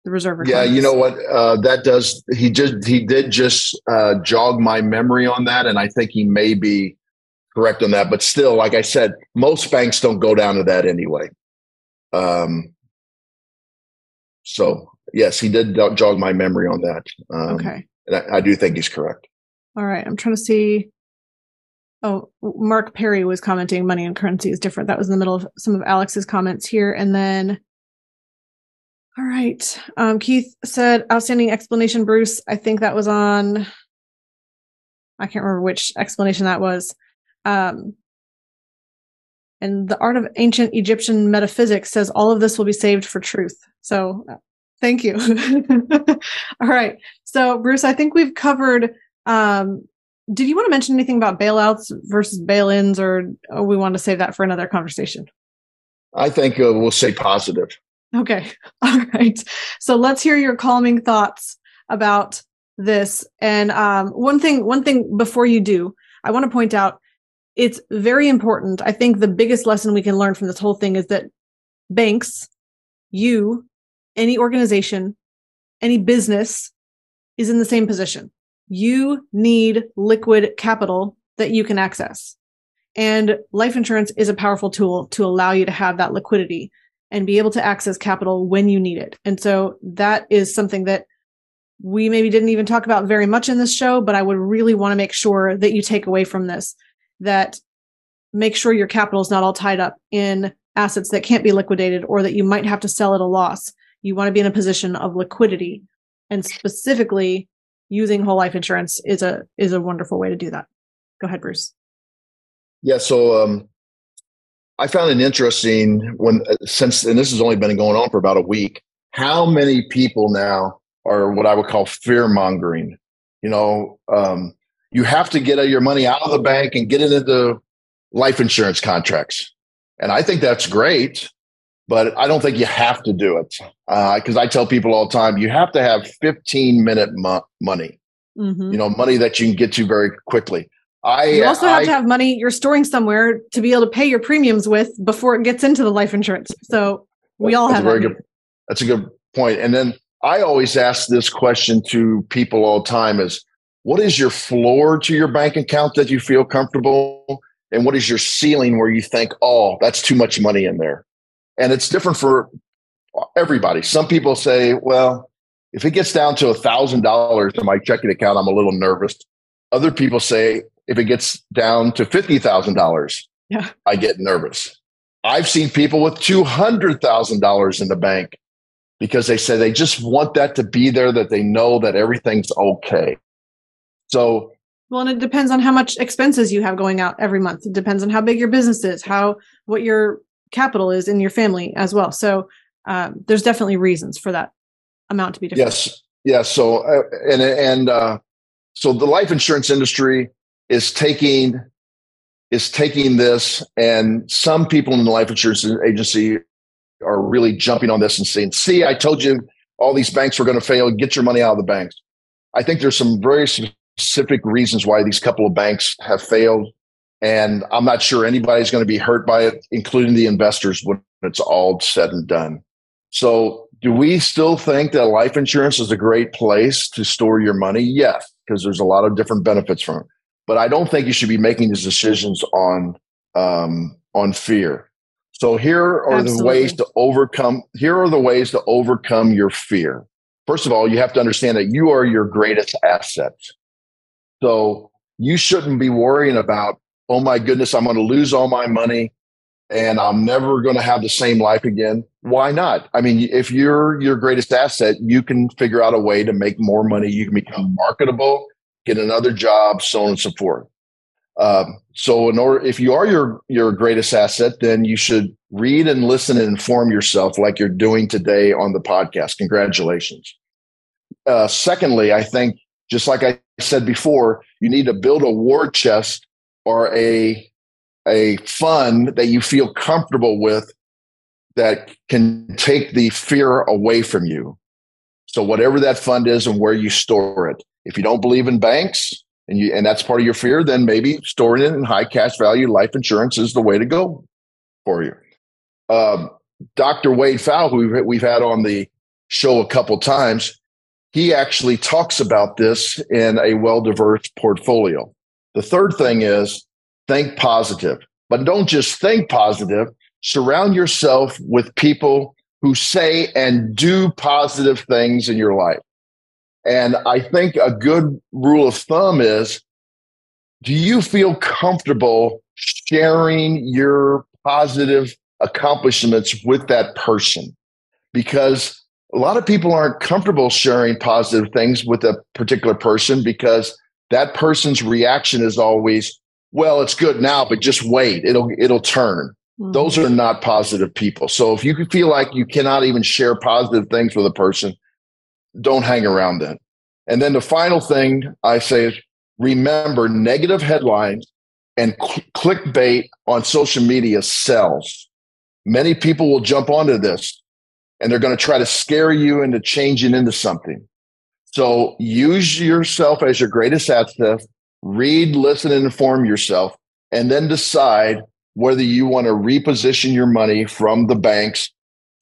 the reserve. Yeah, you know what? Uh, that does. He just he did just uh, jog my memory on that, and I think he may be correct on that. But still, like I said, most banks don't go down to that anyway. Um, so yes, he did jog my memory on that. Um, okay, and I, I do think he's correct. All right, I'm trying to see. Oh, Mark Perry was commenting money and currency is different. That was in the middle of some of Alex's comments here. And then, all right. Um, Keith said, outstanding explanation, Bruce. I think that was on, I can't remember which explanation that was. Um, and the art of ancient Egyptian metaphysics says all of this will be saved for truth. So thank you. (laughs) all right. So Bruce, I think we've covered, um, did you want to mention anything about bailouts versus bail-ins or oh, we want to save that for another conversation? I think uh, we'll say positive. Okay. (laughs) All right. So let's hear your calming thoughts about this. And um, one thing, one thing before you do, I want to point out it's very important. I think the biggest lesson we can learn from this whole thing is that banks, you, any organization, any business is in the same position. You need liquid capital that you can access. And life insurance is a powerful tool to allow you to have that liquidity and be able to access capital when you need it. And so that is something that we maybe didn't even talk about very much in this show, but I would really want to make sure that you take away from this that make sure your capital is not all tied up in assets that can't be liquidated or that you might have to sell at a loss. You want to be in a position of liquidity and specifically using whole life insurance is a is a wonderful way to do that. Go ahead, Bruce. Yeah, so um I found it interesting when uh, since and this has only been going on for about a week, how many people now are what I would call fear mongering. You know, um, you have to get your money out of the bank and get it into life insurance contracts. And I think that's great. But I don't think you have to do it because uh, I tell people all the time you have to have 15 minute mo- money, mm-hmm. you know, money that you can get to very quickly. I you also have I, to have money you're storing somewhere to be able to pay your premiums with before it gets into the life insurance. So we all have very that good. That's a good point. And then I always ask this question to people all the time: is what is your floor to your bank account that you feel comfortable, and what is your ceiling where you think, oh, that's too much money in there? And it's different for everybody. Some people say, well, if it gets down to a thousand dollars in my checking account, I'm a little nervous. Other people say if it gets down to fifty thousand dollars, yeah. I get nervous. I've seen people with two hundred thousand dollars in the bank because they say they just want that to be there, that they know that everything's okay. So well, and it depends on how much expenses you have going out every month. It depends on how big your business is, how what your capital is in your family as well. So um, there's definitely reasons for that amount to be different. Yes, yes. So uh, and and uh, so the life insurance industry is taking is taking this, and some people in the life insurance agency are really jumping on this and saying, "See, I told you all these banks were going to fail. Get your money out of the banks." I think there's some very specific reasons why these couple of banks have failed and I'm not sure anybody's going to be hurt by it, including the investors when it's all said and done. So, do we still think that life insurance is a great place to store your money? Yes, because there's a lot of different benefits from it. But I don't think you should be making these decisions on um, on fear. So here are Absolutely. the ways to overcome. Here are the ways to overcome your fear. First of all, you have to understand that you are your greatest asset. So you shouldn't be worrying about oh my goodness, I'm going to lose all my money and I'm never going to have the same life again. Why not? I mean, if you're your greatest asset, you can figure out a way to make more money. You can become marketable, get another job, so on and so forth. Um, so, in order, if you are your your greatest asset, then you should read and listen and inform yourself, like you're doing today on the podcast. Congratulations. Uh, secondly, I think just like I said before, you need to build a war chest or a a fund that you feel comfortable with that can take the fear away from you. So whatever that fund is and where you store it. If you don't believe in banks and you and that's part of your fear, then maybe storing it in high cash value life insurance is the way to go for you. Um, Dr. Wade Pfau, who we've had on the show a couple times, he actually talks about this in a well diverse portfolio. The third thing is think positive, but don't just think positive. Surround yourself with people who say and do positive things in your life. And I think a good rule of thumb is do you feel comfortable sharing your positive accomplishments with that person? Because a lot of people aren't comfortable sharing positive things with a particular person because that person's reaction is always, well, it's good now, but just wait. It'll it'll turn. Mm-hmm. Those are not positive people. So if you feel like you cannot even share positive things with a person, don't hang around them. And then the final thing I say is remember negative headlines and cl- clickbait on social media sells. Many people will jump onto this and they're going to try to scare you into changing into something. So use yourself as your greatest asset, read, listen, and inform yourself, and then decide whether you want to reposition your money from the banks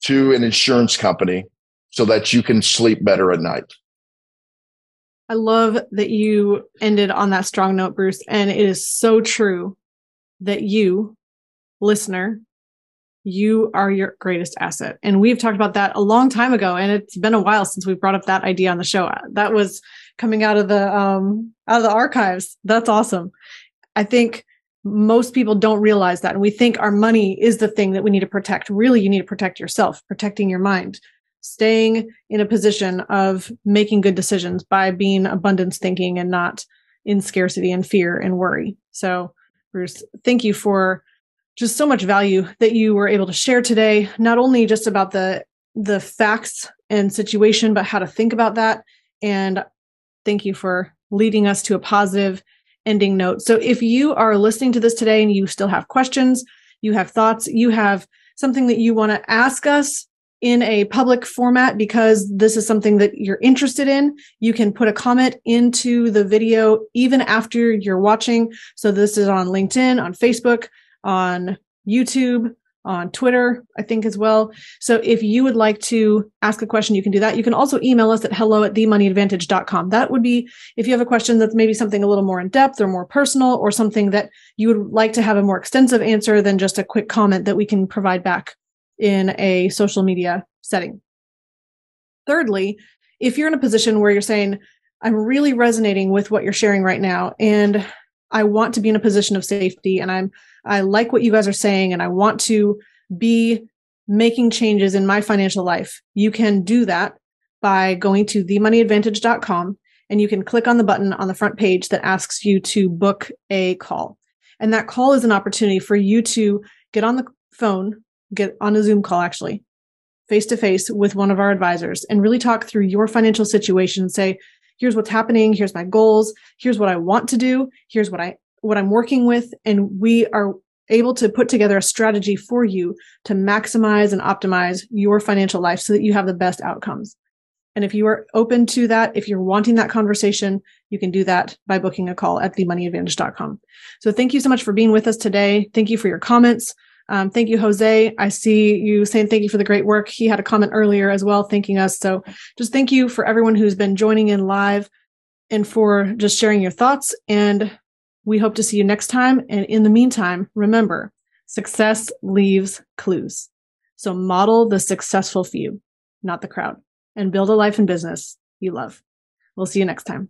to an insurance company so that you can sleep better at night. I love that you ended on that strong note, Bruce. And it is so true that you, listener, you are your greatest asset. And we've talked about that a long time ago. And it's been a while since we brought up that idea on the show. That was coming out of the um out of the archives. That's awesome. I think most people don't realize that. And we think our money is the thing that we need to protect. Really, you need to protect yourself, protecting your mind, staying in a position of making good decisions by being abundance thinking and not in scarcity and fear and worry. So, Bruce, thank you for just so much value that you were able to share today, not only just about the the facts and situation, but how to think about that. And thank you for leading us to a positive ending note. So if you are listening to this today and you still have questions, you have thoughts, you have something that you want to ask us in a public format because this is something that you're interested in, you can put a comment into the video even after you're watching. So this is on LinkedIn, on Facebook, on YouTube, on Twitter, I think as well. So if you would like to ask a question, you can do that. You can also email us at hello at themoneyadvantage.com. That would be if you have a question that's maybe something a little more in depth or more personal or something that you would like to have a more extensive answer than just a quick comment that we can provide back in a social media setting. Thirdly, if you're in a position where you're saying, I'm really resonating with what you're sharing right now, and I want to be in a position of safety, and I'm I like what you guys are saying, and I want to be making changes in my financial life. You can do that by going to themoneyadvantage.com and you can click on the button on the front page that asks you to book a call. And that call is an opportunity for you to get on the phone get on a Zoom call actually, face to face with one of our advisors and really talk through your financial situation and say, here's what's happening, here's my goals, here's what I want to do, here's what I what I'm working with and we are able to put together a strategy for you to maximize and optimize your financial life so that you have the best outcomes. And if you are open to that, if you're wanting that conversation, you can do that by booking a call at themoneyadvantage.com. So thank you so much for being with us today. Thank you for your comments. Um, thank you, Jose. I see you saying thank you for the great work. He had a comment earlier as well, thanking us. So just thank you for everyone who's been joining in live and for just sharing your thoughts. And we hope to see you next time. And in the meantime, remember success leaves clues. So model the successful few, not the crowd, and build a life and business you love. We'll see you next time.